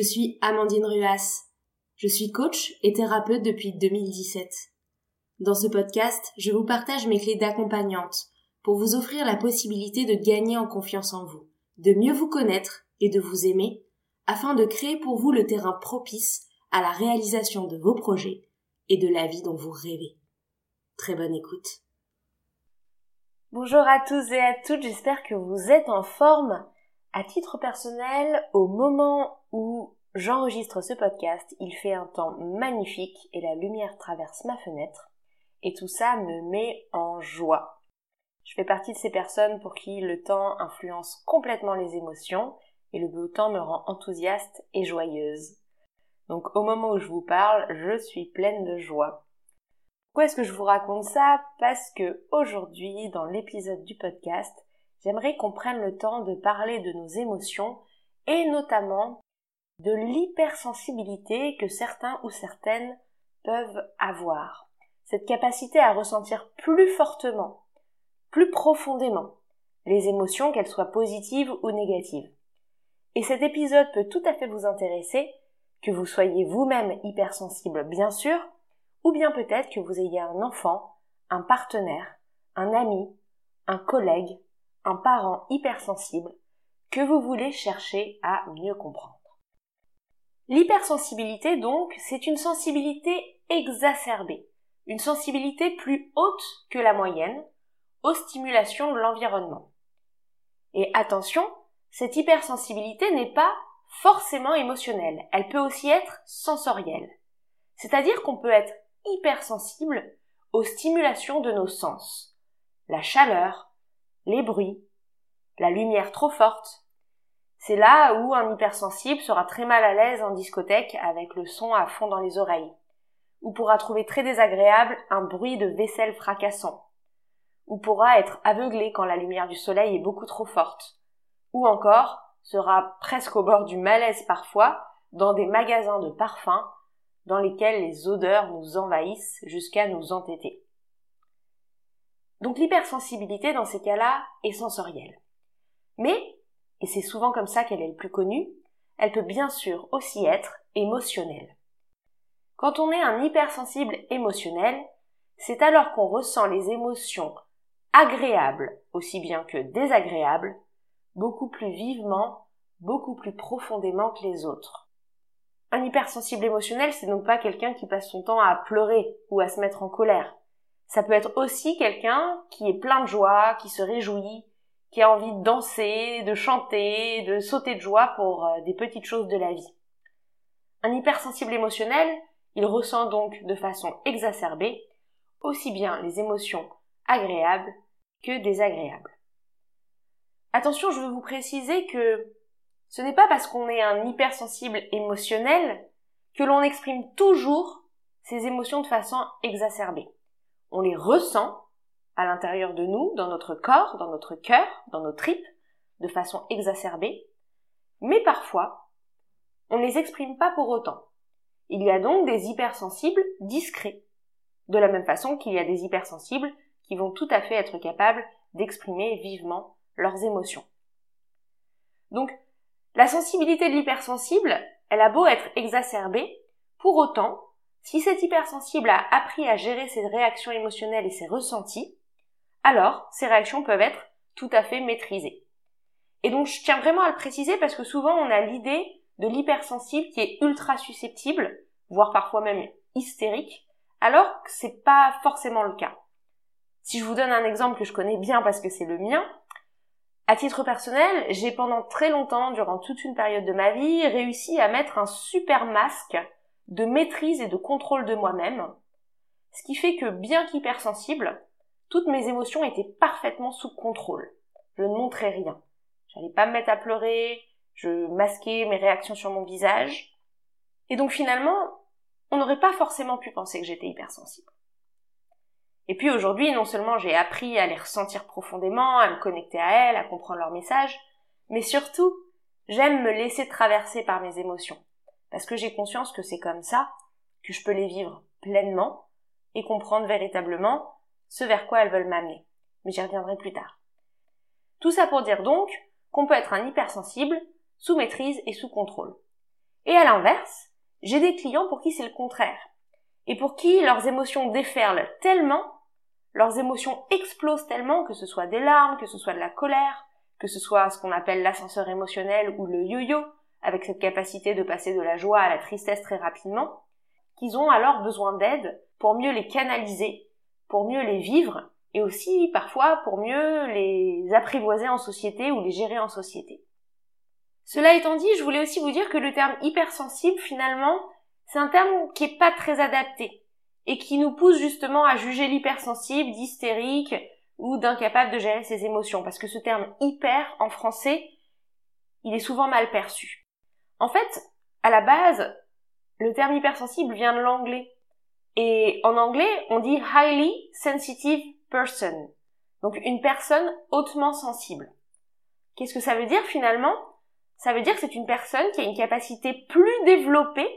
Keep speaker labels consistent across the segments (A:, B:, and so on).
A: Je suis Amandine Ruas. Je suis coach et thérapeute depuis 2017. Dans ce podcast, je vous partage mes clés d'accompagnante pour vous offrir la possibilité de gagner en confiance en vous, de mieux vous connaître et de vous aimer, afin de créer pour vous le terrain propice à la réalisation de vos projets et de la vie dont vous rêvez. Très bonne écoute.
B: Bonjour à tous et à toutes, j'espère que vous êtes en forme. À titre personnel, au moment où j'enregistre ce podcast, il fait un temps magnifique et la lumière traverse ma fenêtre. Et tout ça me met en joie. Je fais partie de ces personnes pour qui le temps influence complètement les émotions et le beau temps me rend enthousiaste et joyeuse. Donc au moment où je vous parle, je suis pleine de joie. Pourquoi est-ce que je vous raconte ça? Parce que aujourd'hui, dans l'épisode du podcast, j'aimerais qu'on prenne le temps de parler de nos émotions et notamment de l'hypersensibilité que certains ou certaines peuvent avoir. Cette capacité à ressentir plus fortement, plus profondément les émotions, qu'elles soient positives ou négatives. Et cet épisode peut tout à fait vous intéresser, que vous soyez vous-même hypersensible bien sûr, ou bien peut-être que vous ayez un enfant, un partenaire, un ami, un collègue, un parent hypersensible que vous voulez chercher à mieux comprendre. L'hypersensibilité, donc, c'est une sensibilité exacerbée, une sensibilité plus haute que la moyenne aux stimulations de l'environnement. Et attention, cette hypersensibilité n'est pas forcément émotionnelle, elle peut aussi être sensorielle. C'est-à-dire qu'on peut être hypersensible aux stimulations de nos sens. La chaleur, les bruits, la lumière trop forte. C'est là où un hypersensible sera très mal à l'aise en discothèque avec le son à fond dans les oreilles, ou pourra trouver très désagréable un bruit de vaisselle fracassant, ou pourra être aveuglé quand la lumière du soleil est beaucoup trop forte, ou encore sera presque au bord du malaise parfois dans des magasins de parfums dans lesquels les odeurs nous envahissent jusqu'à nous entêter. Donc l'hypersensibilité dans ces cas-là est sensorielle. Mais, et c'est souvent comme ça qu'elle est le plus connue, elle peut bien sûr aussi être émotionnelle. Quand on est un hypersensible émotionnel, c'est alors qu'on ressent les émotions agréables aussi bien que désagréables, beaucoup plus vivement, beaucoup plus profondément que les autres. Un hypersensible émotionnel, c'est donc pas quelqu'un qui passe son temps à pleurer ou à se mettre en colère. Ça peut être aussi quelqu'un qui est plein de joie, qui se réjouit, qui a envie de danser, de chanter, de sauter de joie pour euh, des petites choses de la vie. Un hypersensible émotionnel, il ressent donc de façon exacerbée aussi bien les émotions agréables que désagréables. Attention, je veux vous préciser que ce n'est pas parce qu'on est un hypersensible émotionnel que l'on exprime toujours ses émotions de façon exacerbée. On les ressent à l'intérieur de nous, dans notre corps, dans notre cœur, dans nos tripes, de façon exacerbée, mais parfois, on ne les exprime pas pour autant. Il y a donc des hypersensibles discrets, de la même façon qu'il y a des hypersensibles qui vont tout à fait être capables d'exprimer vivement leurs émotions. Donc, la sensibilité de l'hypersensible, elle a beau être exacerbée, pour autant, si cet hypersensible a appris à gérer ses réactions émotionnelles et ses ressentis, alors ces réactions peuvent être tout à fait maîtrisées. Et donc je tiens vraiment à le préciser parce que souvent on a l'idée de l'hypersensible qui est ultra susceptible, voire parfois même hystérique, alors que c'est pas forcément le cas. Si je vous donne un exemple que je connais bien parce que c'est le mien, à titre personnel, j'ai pendant très longtemps, durant toute une période de ma vie, réussi à mettre un super masque de maîtrise et de contrôle de moi-même, ce qui fait que bien qu'hypersensible, toutes mes émotions étaient parfaitement sous contrôle. Je ne montrais rien. J'allais pas me mettre à pleurer, je masquais mes réactions sur mon visage. Et donc finalement, on n'aurait pas forcément pu penser que j'étais hypersensible. Et puis aujourd'hui, non seulement j'ai appris à les ressentir profondément, à me connecter à elles, à comprendre leurs messages, mais surtout, j'aime me laisser traverser par mes émotions. Parce que j'ai conscience que c'est comme ça que je peux les vivre pleinement et comprendre véritablement ce vers quoi elles veulent m'amener. Mais j'y reviendrai plus tard. Tout ça pour dire donc qu'on peut être un hypersensible sous maîtrise et sous contrôle. Et à l'inverse, j'ai des clients pour qui c'est le contraire. Et pour qui leurs émotions déferlent tellement, leurs émotions explosent tellement, que ce soit des larmes, que ce soit de la colère, que ce soit ce qu'on appelle l'ascenseur émotionnel ou le yo-yo, avec cette capacité de passer de la joie à la tristesse très rapidement, qu'ils ont alors besoin d'aide pour mieux les canaliser, pour mieux les vivre, et aussi parfois pour mieux les apprivoiser en société ou les gérer en société. Cela étant dit, je voulais aussi vous dire que le terme hypersensible, finalement, c'est un terme qui est pas très adapté et qui nous pousse justement à juger l'hypersensible d'hystérique ou d'incapable de gérer ses émotions parce que ce terme hyper en français, il est souvent mal perçu. En fait, à la base, le terme hypersensible vient de l'anglais. Et en anglais, on dit highly sensitive person. Donc une personne hautement sensible. Qu'est-ce que ça veut dire finalement? Ça veut dire que c'est une personne qui a une capacité plus développée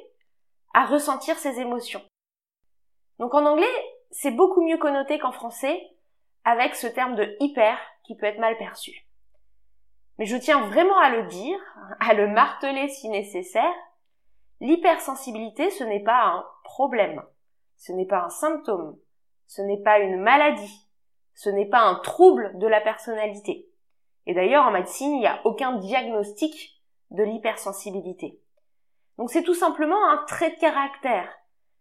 B: à ressentir ses émotions. Donc en anglais, c'est beaucoup mieux connoté qu'en français, avec ce terme de hyper qui peut être mal perçu. Mais je tiens vraiment à le dire, à le marteler si nécessaire, l'hypersensibilité ce n'est pas un problème, ce n'est pas un symptôme, ce n'est pas une maladie, ce n'est pas un trouble de la personnalité. Et d'ailleurs en médecine, il n'y a aucun diagnostic de l'hypersensibilité. Donc c'est tout simplement un trait de caractère,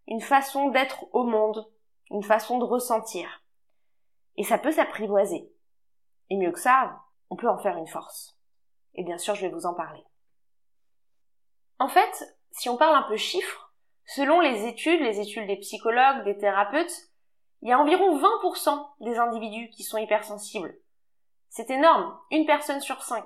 B: une façon d'être au monde, une façon de ressentir. Et ça peut s'apprivoiser. Et mieux que ça, on peut en faire une force. Et bien sûr, je vais vous en parler. En fait, si on parle un peu chiffres, selon les études, les études des psychologues, des thérapeutes, il y a environ 20% des individus qui sont hypersensibles. C'est énorme, une personne sur cinq.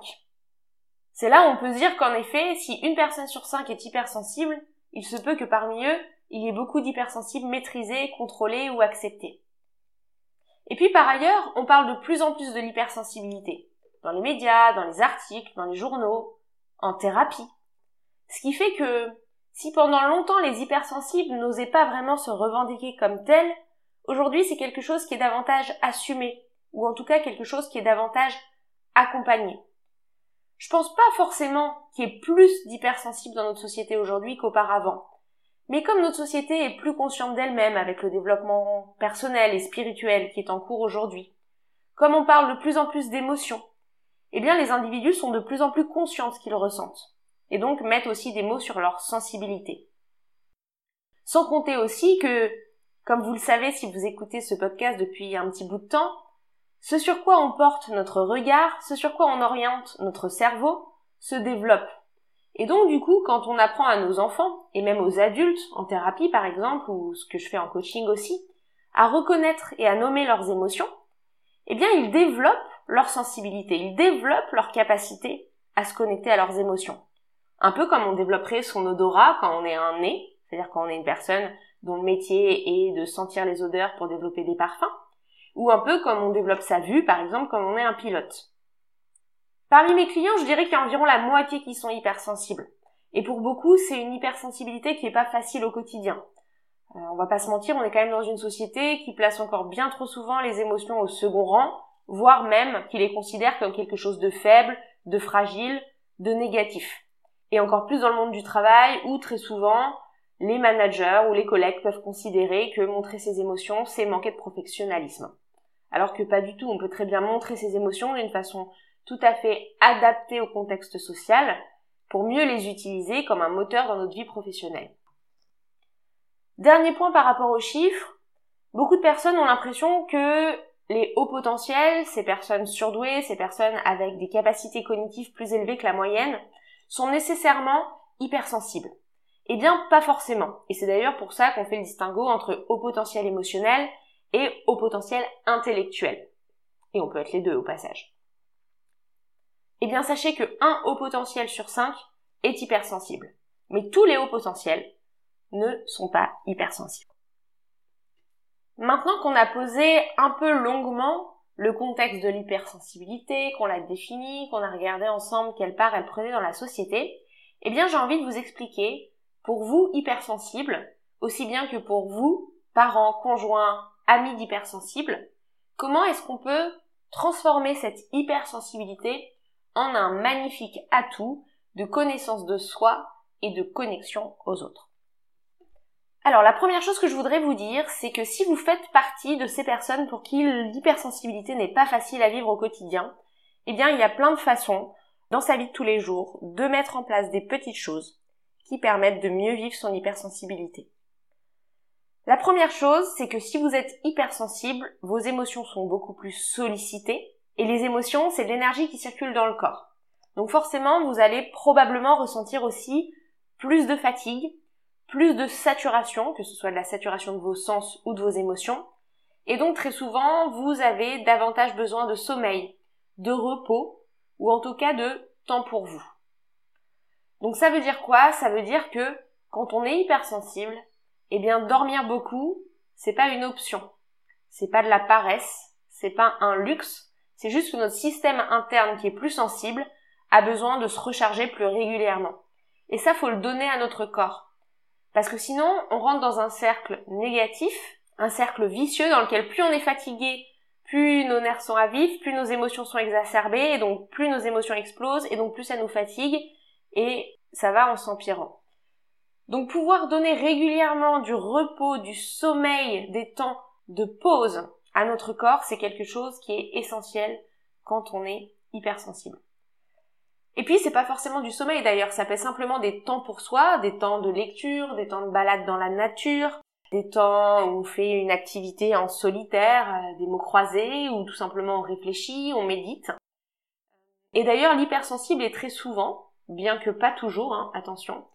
B: C'est là où on peut dire qu'en effet, si une personne sur cinq est hypersensible, il se peut que parmi eux, il y ait beaucoup d'hypersensibles maîtrisés, contrôlés ou acceptés. Et puis par ailleurs, on parle de plus en plus de l'hypersensibilité. Dans les médias, dans les articles, dans les journaux, en thérapie. Ce qui fait que si pendant longtemps les hypersensibles n'osaient pas vraiment se revendiquer comme tels, aujourd'hui c'est quelque chose qui est davantage assumé, ou en tout cas quelque chose qui est davantage accompagné. Je pense pas forcément qu'il y ait plus d'hypersensibles dans notre société aujourd'hui qu'auparavant. Mais comme notre société est plus consciente d'elle-même avec le développement personnel et spirituel qui est en cours aujourd'hui, comme on parle de plus en plus d'émotions, eh bien les individus sont de plus en plus conscients de ce qu'ils ressentent, et donc mettent aussi des mots sur leur sensibilité. Sans compter aussi que, comme vous le savez si vous écoutez ce podcast depuis un petit bout de temps, ce sur quoi on porte notre regard, ce sur quoi on oriente notre cerveau, se développe. Et donc du coup, quand on apprend à nos enfants, et même aux adultes, en thérapie par exemple, ou ce que je fais en coaching aussi, à reconnaître et à nommer leurs émotions, eh bien ils développent leur sensibilité, ils développent leur capacité à se connecter à leurs émotions. Un peu comme on développerait son odorat quand on est un nez, c'est-à-dire quand on est une personne dont le métier est de sentir les odeurs pour développer des parfums, ou un peu comme on développe sa vue, par exemple, comme on est un pilote. Parmi mes clients, je dirais qu'il y a environ la moitié qui sont hypersensibles. Et pour beaucoup, c'est une hypersensibilité qui n'est pas facile au quotidien. Euh, on va pas se mentir, on est quand même dans une société qui place encore bien trop souvent les émotions au second rang, voire même qui les considère comme quelque chose de faible, de fragile, de négatif. Et encore plus dans le monde du travail où très souvent les managers ou les collègues peuvent considérer que montrer ses émotions, c'est manquer de professionnalisme alors que pas du tout, on peut très bien montrer ses émotions d'une façon tout à fait adaptée au contexte social pour mieux les utiliser comme un moteur dans notre vie professionnelle. Dernier point par rapport aux chiffres, beaucoup de personnes ont l'impression que les hauts potentiels, ces personnes surdouées, ces personnes avec des capacités cognitives plus élevées que la moyenne, sont nécessairement hypersensibles. Eh bien, pas forcément. Et c'est d'ailleurs pour ça qu'on fait le distinguo entre haut potentiel émotionnel et au potentiel intellectuel. Et on peut être les deux au passage. Eh bien, sachez que un haut potentiel sur 5 est hypersensible. Mais tous les hauts potentiels ne sont pas hypersensibles. Maintenant qu'on a posé un peu longuement le contexte de l'hypersensibilité, qu'on l'a défini, qu'on a regardé ensemble quelle part elle prenait dans la société, eh bien j'ai envie de vous expliquer, pour vous hypersensibles, aussi bien que pour vous, parents, conjoints, amis d'hypersensibles, comment est-ce qu'on peut transformer cette hypersensibilité en un magnifique atout de connaissance de soi et de connexion aux autres. Alors la première chose que je voudrais vous dire, c'est que si vous faites partie de ces personnes pour qui l'hypersensibilité n'est pas facile à vivre au quotidien, eh bien il y a plein de façons dans sa vie de tous les jours de mettre en place des petites choses qui permettent de mieux vivre son hypersensibilité. La première chose, c'est que si vous êtes hypersensible, vos émotions sont beaucoup plus sollicitées et les émotions, c'est l'énergie qui circule dans le corps. Donc forcément, vous allez probablement ressentir aussi plus de fatigue, plus de saturation, que ce soit de la saturation de vos sens ou de vos émotions. Et donc très souvent, vous avez davantage besoin de sommeil, de repos, ou en tout cas de temps pour vous. Donc ça veut dire quoi? Ça veut dire que quand on est hypersensible, eh bien dormir beaucoup, c'est pas une option. C'est pas de la paresse, c'est pas un luxe, c'est juste que notre système interne qui est plus sensible a besoin de se recharger plus régulièrement. Et ça faut le donner à notre corps. Parce que sinon, on rentre dans un cercle négatif, un cercle vicieux dans lequel plus on est fatigué, plus nos nerfs sont à vif, plus nos émotions sont exacerbées, et donc plus nos émotions explosent, et donc plus ça nous fatigue, et ça va en s'empirant. Donc pouvoir donner régulièrement du repos, du sommeil, des temps de pause à notre corps, c'est quelque chose qui est essentiel quand on est hypersensible. Et puis c'est pas forcément du sommeil d'ailleurs, ça peut être simplement des temps pour soi, des temps de lecture, des temps de balade dans la nature, des temps où on fait une activité en solitaire, euh, des mots croisés, ou tout simplement on réfléchit, on médite. Et d'ailleurs l'hypersensible est très souvent, bien que pas toujours, hein, attention,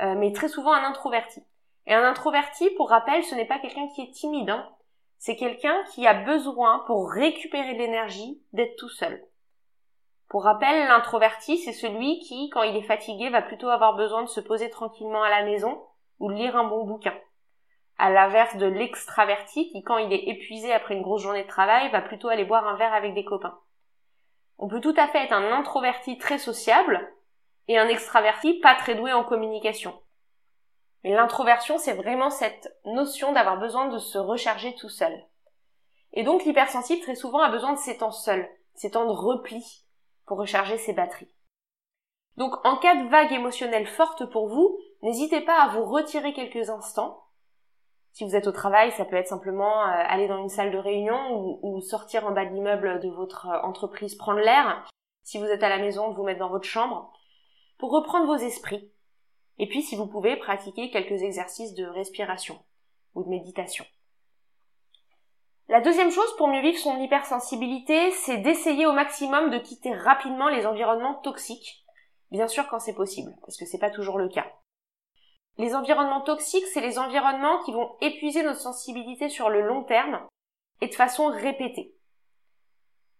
B: euh, mais très souvent un introverti. Et un introverti, pour rappel, ce n'est pas quelqu'un qui est timide, hein. c'est quelqu'un qui a besoin, pour récupérer l'énergie, d'être tout seul. Pour rappel, l'introverti, c'est celui qui, quand il est fatigué, va plutôt avoir besoin de se poser tranquillement à la maison ou de lire un bon bouquin. À l'inverse de l'extraverti qui, quand il est épuisé après une grosse journée de travail, va plutôt aller boire un verre avec des copains. On peut tout à fait être un introverti très sociable et un extraverti pas très doué en communication. Mais l'introversion, c'est vraiment cette notion d'avoir besoin de se recharger tout seul. Et donc l'hypersensible très souvent a besoin de ces temps seuls, ces temps de repli, pour recharger ses batteries. Donc en cas de vague émotionnelle forte pour vous, n'hésitez pas à vous retirer quelques instants. Si vous êtes au travail, ça peut être simplement euh, aller dans une salle de réunion ou, sortir en bas de l'immeuble de votre euh, entreprise, prendre l'air. Si vous êtes à la maison, de vous mettre dans votre chambre pour reprendre vos esprits. Et puis si vous pouvez, pratiquer quelques exercices de respiration ou de méditation. La deuxième chose pour mieux vivre son hypersensibilité, c'est d'essayer au maximum de quitter rapidement les environnements toxiques. Bien sûr quand c'est possible, parce que c'est pas toujours le cas. Les environnements toxiques, c'est les environnements qui vont épuiser notre sensibilité sur le long terme et de façon répétée.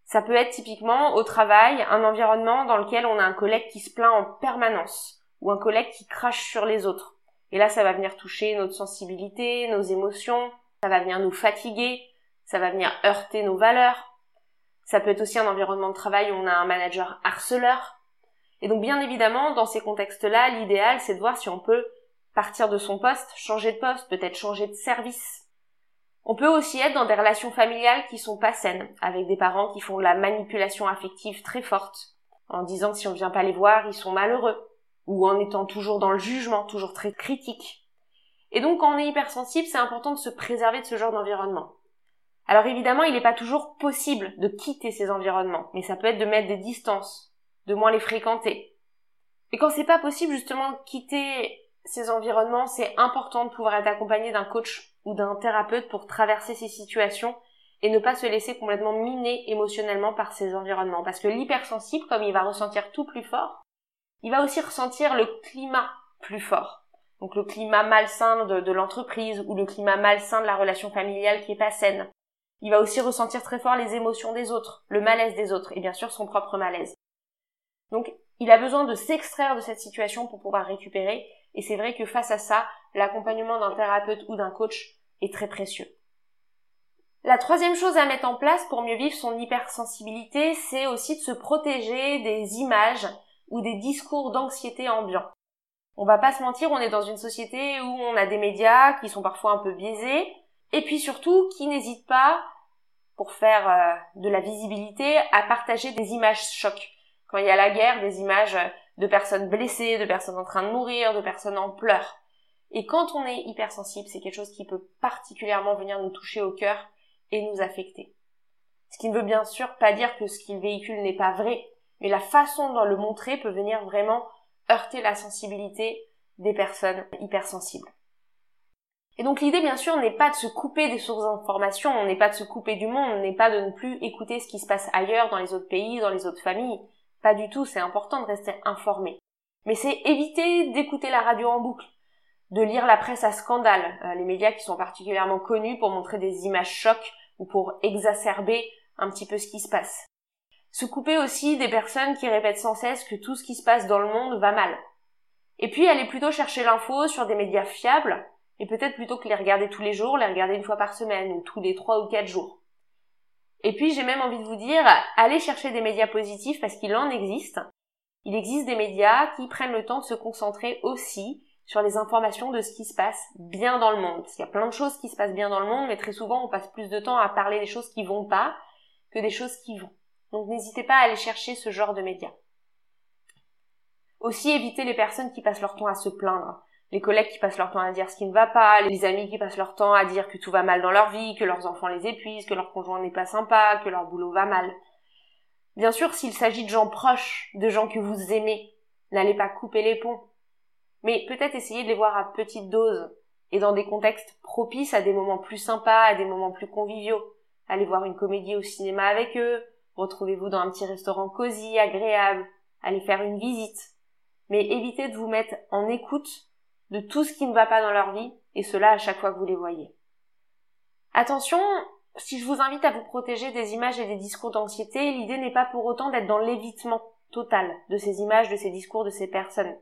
B: Ça peut être typiquement au travail un environnement dans lequel on a un collègue qui se plaint en permanence ou un collègue qui crache sur les autres. Et là, ça va venir toucher notre sensibilité, nos émotions, ça va venir nous fatiguer, ça va venir heurter nos valeurs. Ça peut être aussi un environnement de travail où on a un manager harceleur. Et donc bien évidemment, dans ces contextes-là, l'idéal, c'est de voir si on peut partir de son poste, changer de poste, peut-être changer de service. On peut aussi être dans des relations familiales qui sont pas saines, avec des parents qui font de la manipulation affective très forte, en disant que si on vient pas les voir, ils sont malheureux, ou en étant toujours dans le jugement, toujours très critique. Et donc quand on est hypersensible, c'est important de se préserver de ce genre d'environnement. Alors évidemment, il n'est pas toujours possible de quitter ces environnements, mais ça peut être de mettre des distances, de moins les fréquenter. Et quand c'est pas possible justement de quitter ces environnements, c'est important de pouvoir être accompagné d'un coach ou d'un thérapeute pour traverser ces situations et ne pas se laisser complètement miner émotionnellement par ces environnements. Parce que l'hypersensible, comme il va ressentir tout plus fort, il va aussi ressentir le climat plus fort. Donc le climat malsain de, de l'entreprise ou le climat malsain de la relation familiale qui est pas saine il va aussi ressentir très fort les émotions des autres, le malaise des autres et bien sûr son propre malaise. Donc il a besoin de s'extraire de cette situation pour pouvoir récupérer et c'est vrai que face à ça, l'accompagnement d'un thérapeute ou d'un coach est très précieux. La troisième chose à mettre en place pour mieux vivre son hypersensibilité, c'est aussi de se protéger des images ou des discours d'anxiété ambiants. On va pas se mentir, on est dans une société où on a des médias qui sont parfois un peu biaisés, et puis surtout qui n'hésitent pas pour faire euh, de la visibilité à partager des images chocs. Quand il y a la guerre, des images de personnes blessées, de personnes en train de mourir, de personnes en pleurs. Et quand on est hypersensible, c'est quelque chose qui peut particulièrement venir nous toucher au cœur et nous affecter. Ce qui ne veut bien sûr pas dire que ce qu'il véhicule n'est pas vrai, mais la façon dont le montrer peut venir vraiment heurter la sensibilité des personnes hypersensibles. Et donc l'idée bien sûr n'est pas de se couper des sources d'information, n'est pas de se couper du monde, n'est pas de ne plus écouter ce qui se passe ailleurs dans les autres pays, dans les autres familles. Pas du tout, c'est important de rester informé. Mais c'est éviter d'écouter la radio en boucle, de lire la presse à scandale, euh, les médias qui sont particulièrement connus pour montrer des images chocs ou pour exacerber un petit peu ce qui se passe. Se couper aussi des personnes qui répètent sans cesse que tout ce qui se passe dans le monde va mal. Et puis aller plutôt chercher l'info sur des médias fiables, et peut-être plutôt que les regarder tous les jours, les regarder une fois par semaine, ou tous les trois ou quatre jours. Et puis j'ai même envie de vous dire, allez chercher des médias positifs parce qu'il en existe. Il existe des médias qui prennent le temps de se concentrer aussi sur les informations de ce qui se passe bien dans le monde. Parce qu'il y a plein de choses qui se passent bien dans le monde, mais très souvent on passe plus de temps à parler des choses qui vont pas que des choses qui vont. Donc n'hésitez pas à aller chercher ce genre de médias. Aussi éviter les personnes qui passent leur temps à se plaindre, les collègues qui passent leur temps à dire ce qui ne va pas, les amis qui passent leur temps à dire que tout va mal dans leur vie, que leurs enfants les épuisent, que leur conjoint n'est pas sympa, que leur boulot va mal. Bien sûr, s'il s'agit de gens proches, de gens que vous aimez, n'allez pas couper les ponts mais peut-être essayer de les voir à petite dose et dans des contextes propices à des moments plus sympas, à des moments plus conviviaux. Allez voir une comédie au cinéma avec eux, retrouvez-vous dans un petit restaurant cosy, agréable, allez faire une visite. Mais évitez de vous mettre en écoute de tout ce qui ne va pas dans leur vie, et cela à chaque fois que vous les voyez. Attention, si je vous invite à vous protéger des images et des discours d'anxiété, l'idée n'est pas pour autant d'être dans l'évitement total de ces images, de ces discours, de ces personnes.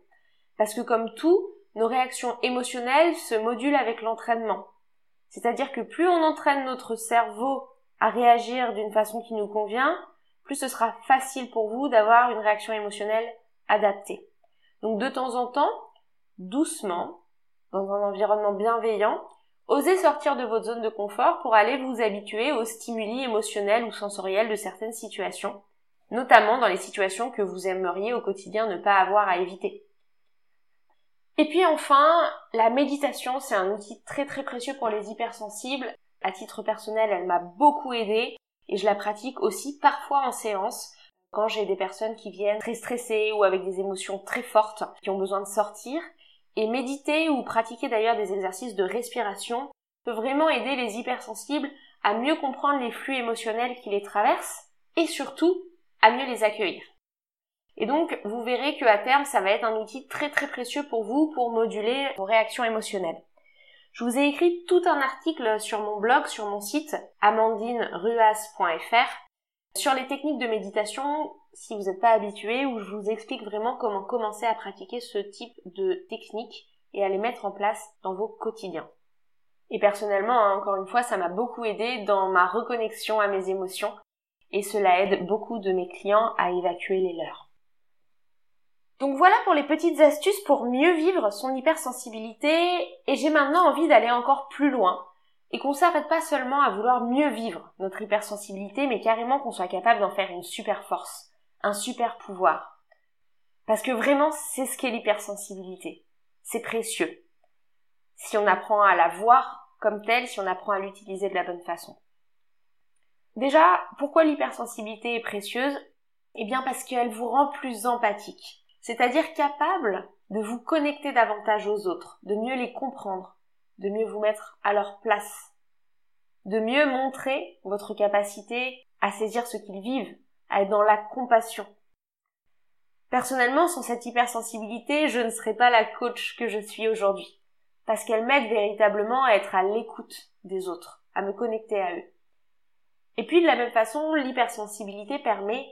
B: Parce que comme tout, nos réactions émotionnelles se modulent avec l'entraînement. C'est-à-dire que plus on entraîne notre cerveau à réagir d'une façon qui nous convient, plus ce sera facile pour vous d'avoir une réaction émotionnelle adaptée. Donc de temps en temps, doucement, dans un environnement bienveillant, osez sortir de votre zone de confort pour aller vous habituer aux stimuli émotionnels ou sensoriels de certaines situations, notamment dans les situations que vous aimeriez au quotidien ne pas avoir à éviter. Et puis enfin, la méditation, c'est un outil très très précieux pour les hypersensibles. À titre personnel, elle m'a beaucoup aidé et je la pratique aussi parfois en séance quand j'ai des personnes qui viennent très stressées ou avec des émotions très fortes, qui ont besoin de sortir. Et méditer ou pratiquer d'ailleurs des exercices de respiration peut vraiment aider les hypersensibles à mieux comprendre les flux émotionnels qui les traversent et surtout à mieux les accueillir. Et donc, vous verrez qu'à terme, ça va être un outil très très précieux pour vous pour moduler vos réactions émotionnelles. Je vous ai écrit tout un article sur mon blog, sur mon site amandineruas.fr sur les techniques de méditation si vous n'êtes pas habitué où je vous explique vraiment comment commencer à pratiquer ce type de techniques et à les mettre en place dans vos quotidiens. Et personnellement, hein, encore une fois, ça m'a beaucoup aidé dans ma reconnexion à mes émotions et cela aide beaucoup de mes clients à évacuer les leurs. Donc voilà pour les petites astuces pour mieux vivre son hypersensibilité et j'ai maintenant envie d'aller encore plus loin et qu'on s'arrête pas seulement à vouloir mieux vivre notre hypersensibilité mais carrément qu'on soit capable d'en faire une super force, un super pouvoir. Parce que vraiment c'est ce qu'est l'hypersensibilité. C'est précieux. Si on apprend à la voir comme telle, si on apprend à l'utiliser de la bonne façon. Déjà, pourquoi l'hypersensibilité est précieuse? Eh bien parce qu'elle vous rend plus empathique c'est-à-dire capable de vous connecter davantage aux autres, de mieux les comprendre, de mieux vous mettre à leur place, de mieux montrer votre capacité à saisir ce qu'ils vivent, à être dans la compassion. Personnellement, sans cette hypersensibilité, je ne serais pas la coach que je suis aujourd'hui, parce qu'elle m'aide véritablement à être à l'écoute des autres, à me connecter à eux. Et puis de la même façon, l'hypersensibilité permet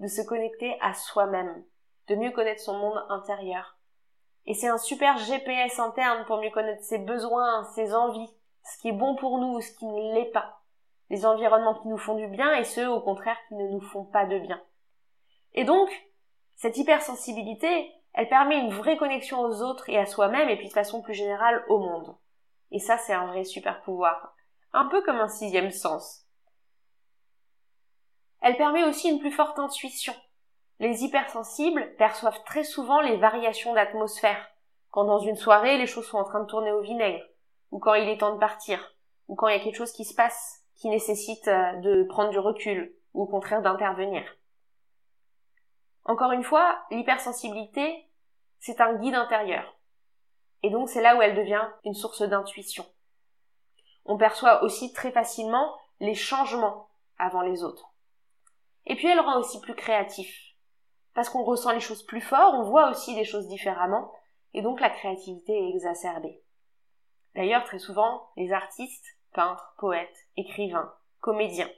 B: de se connecter à soi-même, de mieux connaître son monde intérieur. Et c'est un super GPS interne pour mieux connaître ses besoins, ses envies, ce qui est bon pour nous ou ce qui ne l'est pas, les environnements qui nous font du bien et ceux au contraire qui ne nous font pas de bien. Et donc, cette hypersensibilité, elle permet une vraie connexion aux autres et à soi-même et puis de façon plus générale au monde. Et ça, c'est un vrai super pouvoir. Un peu comme un sixième sens. Elle permet aussi une plus forte intuition, les hypersensibles perçoivent très souvent les variations d'atmosphère, quand dans une soirée les choses sont en train de tourner au vinaigre, ou quand il est temps de partir, ou quand il y a quelque chose qui se passe qui nécessite euh, de prendre du recul, ou au contraire d'intervenir. Encore une fois, l'hypersensibilité, c'est un guide intérieur. Et donc c'est là où elle devient une source d'intuition. On perçoit aussi très facilement les changements avant les autres. Et puis elle rend aussi plus créatif. Parce qu'on ressent les choses plus fort, on voit aussi des choses différemment, et donc la créativité est exacerbée. D'ailleurs, très souvent, les artistes, peintres, poètes, écrivains, comédiens,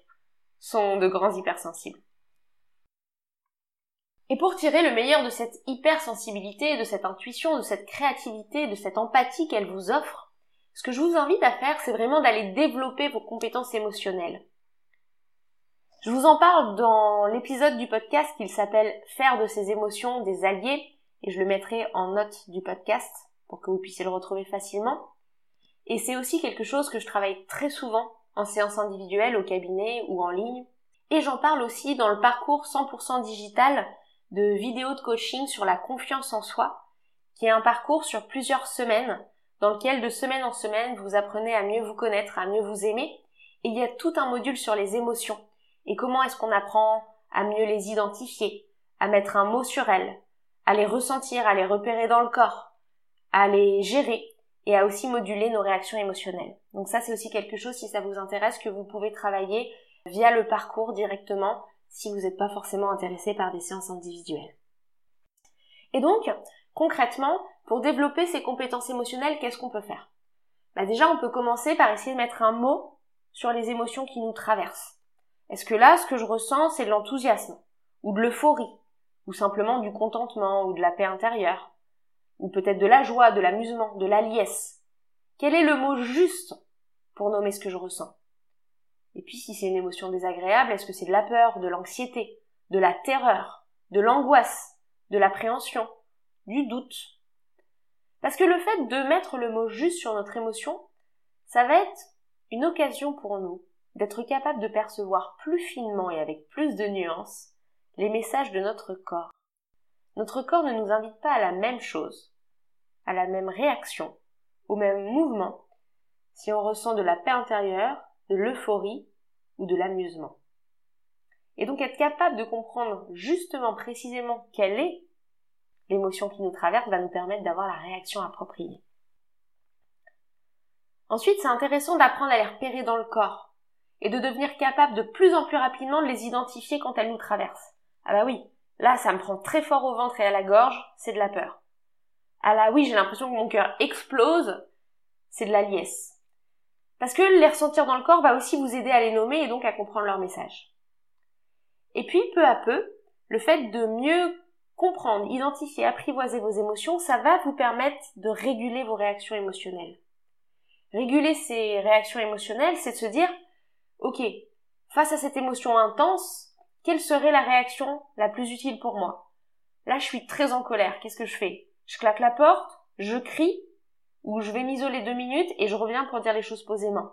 B: sont de grands hypersensibles. Et pour tirer le meilleur de cette hypersensibilité, de cette intuition, de cette créativité, de cette empathie qu'elle vous offre, ce que je vous invite à faire, c'est vraiment d'aller développer vos compétences émotionnelles. Je vous en parle dans l'épisode du podcast qu'il s'appelle Faire de ses émotions des alliés, et je le mettrai en note du podcast pour que vous puissiez le retrouver facilement. Et c'est aussi quelque chose que je travaille très souvent en séance individuelle, au cabinet ou en ligne. Et j'en parle aussi dans le parcours 100% digital de vidéos de coaching sur la confiance en soi, qui est un parcours sur plusieurs semaines, dans lequel de semaine en semaine vous apprenez à mieux vous connaître, à mieux vous aimer. Et il y a tout un module sur les émotions et comment est-ce qu'on apprend à mieux les identifier, à mettre un mot sur elles, à les ressentir, à les repérer dans le corps, à les gérer et à aussi moduler nos réactions émotionnelles. Donc ça c'est aussi quelque chose si ça vous intéresse que vous pouvez travailler via le parcours directement si vous n'êtes pas forcément intéressé par des séances individuelles. Et donc, concrètement, pour développer ces compétences émotionnelles, qu'est-ce qu'on peut faire? Bah Déjà, on peut commencer par essayer de mettre un mot sur les émotions qui nous traversent. Est-ce que là, ce que je ressens, c'est de l'enthousiasme, ou de l'euphorie, ou simplement du contentement, ou de la paix intérieure, ou peut-être de la joie, de l'amusement, de la liesse Quel est le mot juste pour nommer ce que je ressens? Et puis si c'est une émotion désagréable, est-ce que c'est de la peur, de l'anxiété, de la terreur, de l'angoisse, de l'appréhension, du doute? Parce que le fait de mettre le mot juste sur notre émotion, ça va être une occasion pour nous d'être capable de percevoir plus finement et avec plus de nuances les messages de notre corps. Notre corps ne nous invite pas à la même chose, à la même réaction, au même mouvement, si on ressent de la paix intérieure de l'euphorie ou de l'amusement. Et donc être capable de comprendre justement précisément quelle est l'émotion qui nous traverse va nous permettre d'avoir la réaction appropriée. Ensuite, c'est intéressant d'apprendre à les repérer dans le corps et de devenir capable de plus en plus rapidement de les identifier quand elles nous traversent. Ah bah oui, là ça me prend très fort au ventre et à la gorge, c'est de la peur. Ah là oui, j'ai l'impression que mon cœur explose, c'est de la liesse. Parce que les ressentir dans le corps va aussi vous aider à les nommer et donc à comprendre leur message. Et puis, peu à peu, le fait de mieux comprendre, identifier, apprivoiser vos émotions, ça va vous permettre de réguler vos réactions émotionnelles. Réguler ces réactions émotionnelles, c'est de se dire, ok, face à cette émotion intense, quelle serait la réaction la plus utile pour moi? Là, je suis très en colère, qu'est-ce que je fais? Je claque la porte, je crie, où je vais m'isoler deux minutes et je reviens pour dire les choses posément.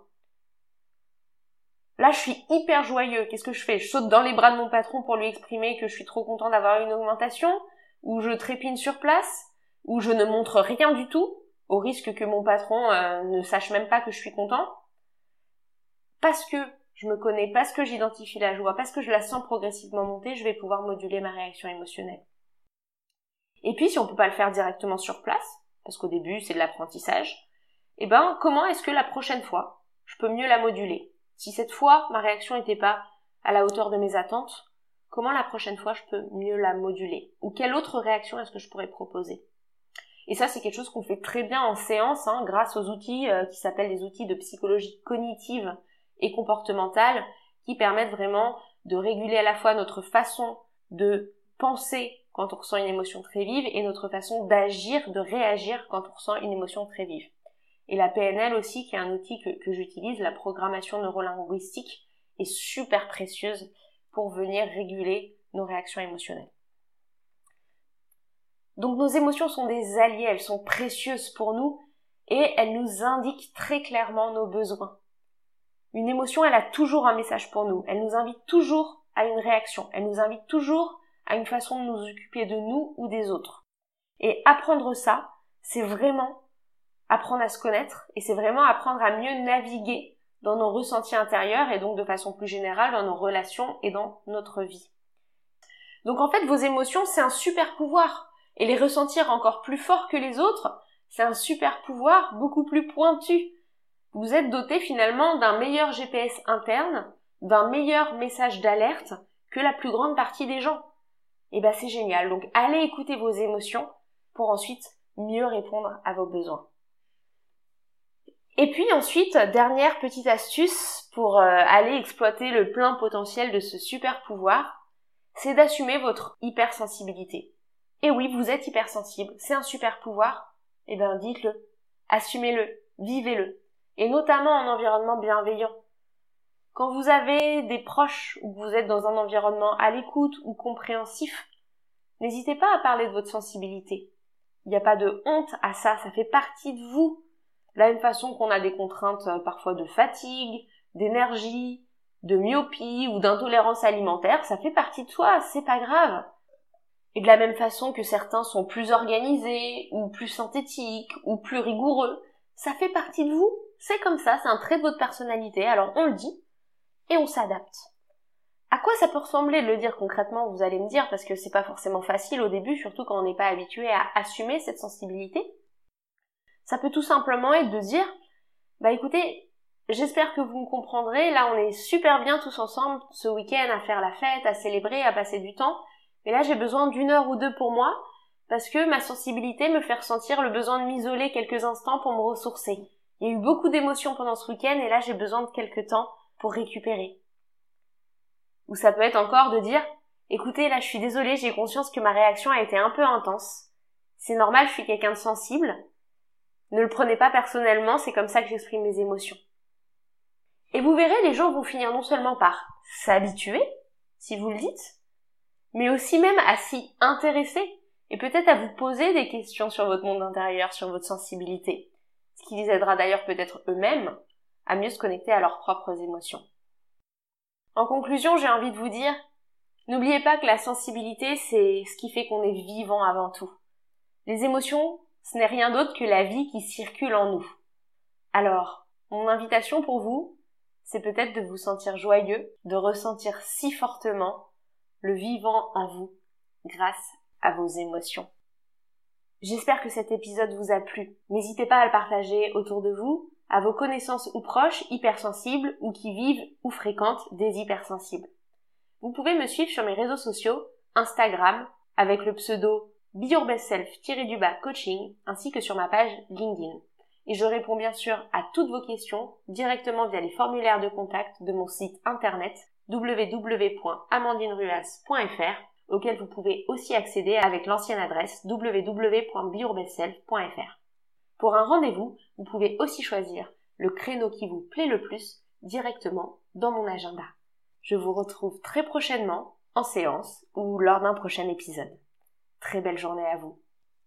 B: Là, je suis hyper joyeux. Qu'est-ce que je fais? Je saute dans les bras de mon patron pour lui exprimer que je suis trop content d'avoir une augmentation, ou je trépine sur place, ou je ne montre rien du tout, au risque que mon patron euh, ne sache même pas que je suis content. Parce que je me connais, parce que j'identifie la joie, parce que je la sens progressivement monter, je vais pouvoir moduler ma réaction émotionnelle. Et puis, si on peut pas le faire directement sur place, parce qu'au début c'est de l'apprentissage, eh ben comment est-ce que la prochaine fois je peux mieux la moduler? Si cette fois ma réaction n'était pas à la hauteur de mes attentes, comment la prochaine fois je peux mieux la moduler? Ou quelle autre réaction est-ce que je pourrais proposer? Et ça c'est quelque chose qu'on fait très bien en séance hein, grâce aux outils euh, qui s'appellent les outils de psychologie cognitive et comportementale qui permettent vraiment de réguler à la fois notre façon de penser quand on ressent une émotion très vive et notre façon d'agir, de réagir quand on ressent une émotion très vive. Et la PNL aussi, qui est un outil que, que j'utilise, la programmation neurolinguistique, est super précieuse pour venir réguler nos réactions émotionnelles. Donc nos émotions sont des alliés, elles sont précieuses pour nous et elles nous indiquent très clairement nos besoins. Une émotion, elle a toujours un message pour nous, elle nous invite toujours à une réaction, elle nous invite toujours à une façon de nous occuper de nous ou des autres. Et apprendre ça, c'est vraiment apprendre à se connaître et c'est vraiment apprendre à mieux naviguer dans nos ressentis intérieurs et donc de façon plus générale dans nos relations et dans notre vie. Donc en fait, vos émotions, c'est un super pouvoir. Et les ressentir encore plus fort que les autres, c'est un super pouvoir beaucoup plus pointu. Vous êtes doté finalement d'un meilleur GPS interne, d'un meilleur message d'alerte que la plus grande partie des gens. Et ben c'est génial. Donc allez écouter vos émotions pour ensuite mieux répondre à vos besoins. Et puis ensuite, dernière petite astuce pour euh, aller exploiter le plein potentiel de ce super pouvoir, c'est d'assumer votre hypersensibilité. Et oui, vous êtes hypersensible, c'est un super pouvoir, eh bien dites-le, assumez-le, vivez-le, et notamment en environnement bienveillant. Quand vous avez des proches ou que vous êtes dans un environnement à l'écoute ou compréhensif, n'hésitez pas à parler de votre sensibilité. Il n'y a pas de honte à ça, ça fait partie de vous. De la même façon qu'on a des contraintes euh, parfois de fatigue, d'énergie, de myopie ou d'intolérance alimentaire, ça fait partie de soi, c'est pas grave. Et de la même façon que certains sont plus organisés, ou plus synthétiques, ou plus rigoureux, ça fait partie de vous, c'est comme ça, c'est un trait de votre personnalité, alors on le dit, et on s'adapte. À quoi ça peut ressembler de le dire concrètement, vous allez me dire, parce que c'est pas forcément facile au début, surtout quand on n'est pas habitué à assumer cette sensibilité? Ça peut tout simplement être de dire, bah écoutez, j'espère que vous me comprendrez, là on est super bien tous ensemble ce week-end à faire la fête, à célébrer, à passer du temps, mais là j'ai besoin d'une heure ou deux pour moi, parce que ma sensibilité me fait ressentir le besoin de m'isoler quelques instants pour me ressourcer. Il y a eu beaucoup d'émotions pendant ce week-end et là j'ai besoin de quelques temps pour récupérer. Ou ça peut être encore de dire écoutez, là je suis désolée, j'ai conscience que ma réaction a été un peu intense. C'est normal, je suis quelqu'un de sensible. Ne le prenez pas personnellement, c'est comme ça que j'exprime mes émotions. Et vous verrez, les gens vont finir non seulement par s'habituer, si vous le dites, mais aussi même à s'y intéresser et peut-être à vous poser des questions sur votre monde intérieur, sur votre sensibilité, ce qui les aidera d'ailleurs peut-être eux-mêmes à mieux se connecter à leurs propres émotions. En conclusion, j'ai envie de vous dire, n'oubliez pas que la sensibilité, c'est ce qui fait qu'on est vivant avant tout. Les émotions, ce n'est rien d'autre que la vie qui circule en nous. Alors, mon invitation pour vous, c'est peut-être de vous sentir joyeux, de ressentir si fortement le vivant en vous grâce à vos émotions. J'espère que cet épisode vous a plu. N'hésitez pas à le partager autour de vous, à vos connaissances ou proches hypersensibles ou qui vivent ou fréquentent des hypersensibles. Vous pouvez me suivre sur mes réseaux sociaux, Instagram, avec le pseudo BeYourBestSelf-du-bas coaching, ainsi que sur ma page LinkedIn. Et je réponds bien sûr à toutes vos questions directement via les formulaires de contact de mon site internet www.amandineruas.fr auquel vous pouvez aussi accéder avec l'ancienne adresse www.beyourbestself.fr. Pour un rendez-vous, vous pouvez aussi choisir le créneau qui vous plaît le plus directement dans mon agenda. Je vous retrouve très prochainement en séance ou lors d'un prochain épisode. Très belle journée à vous.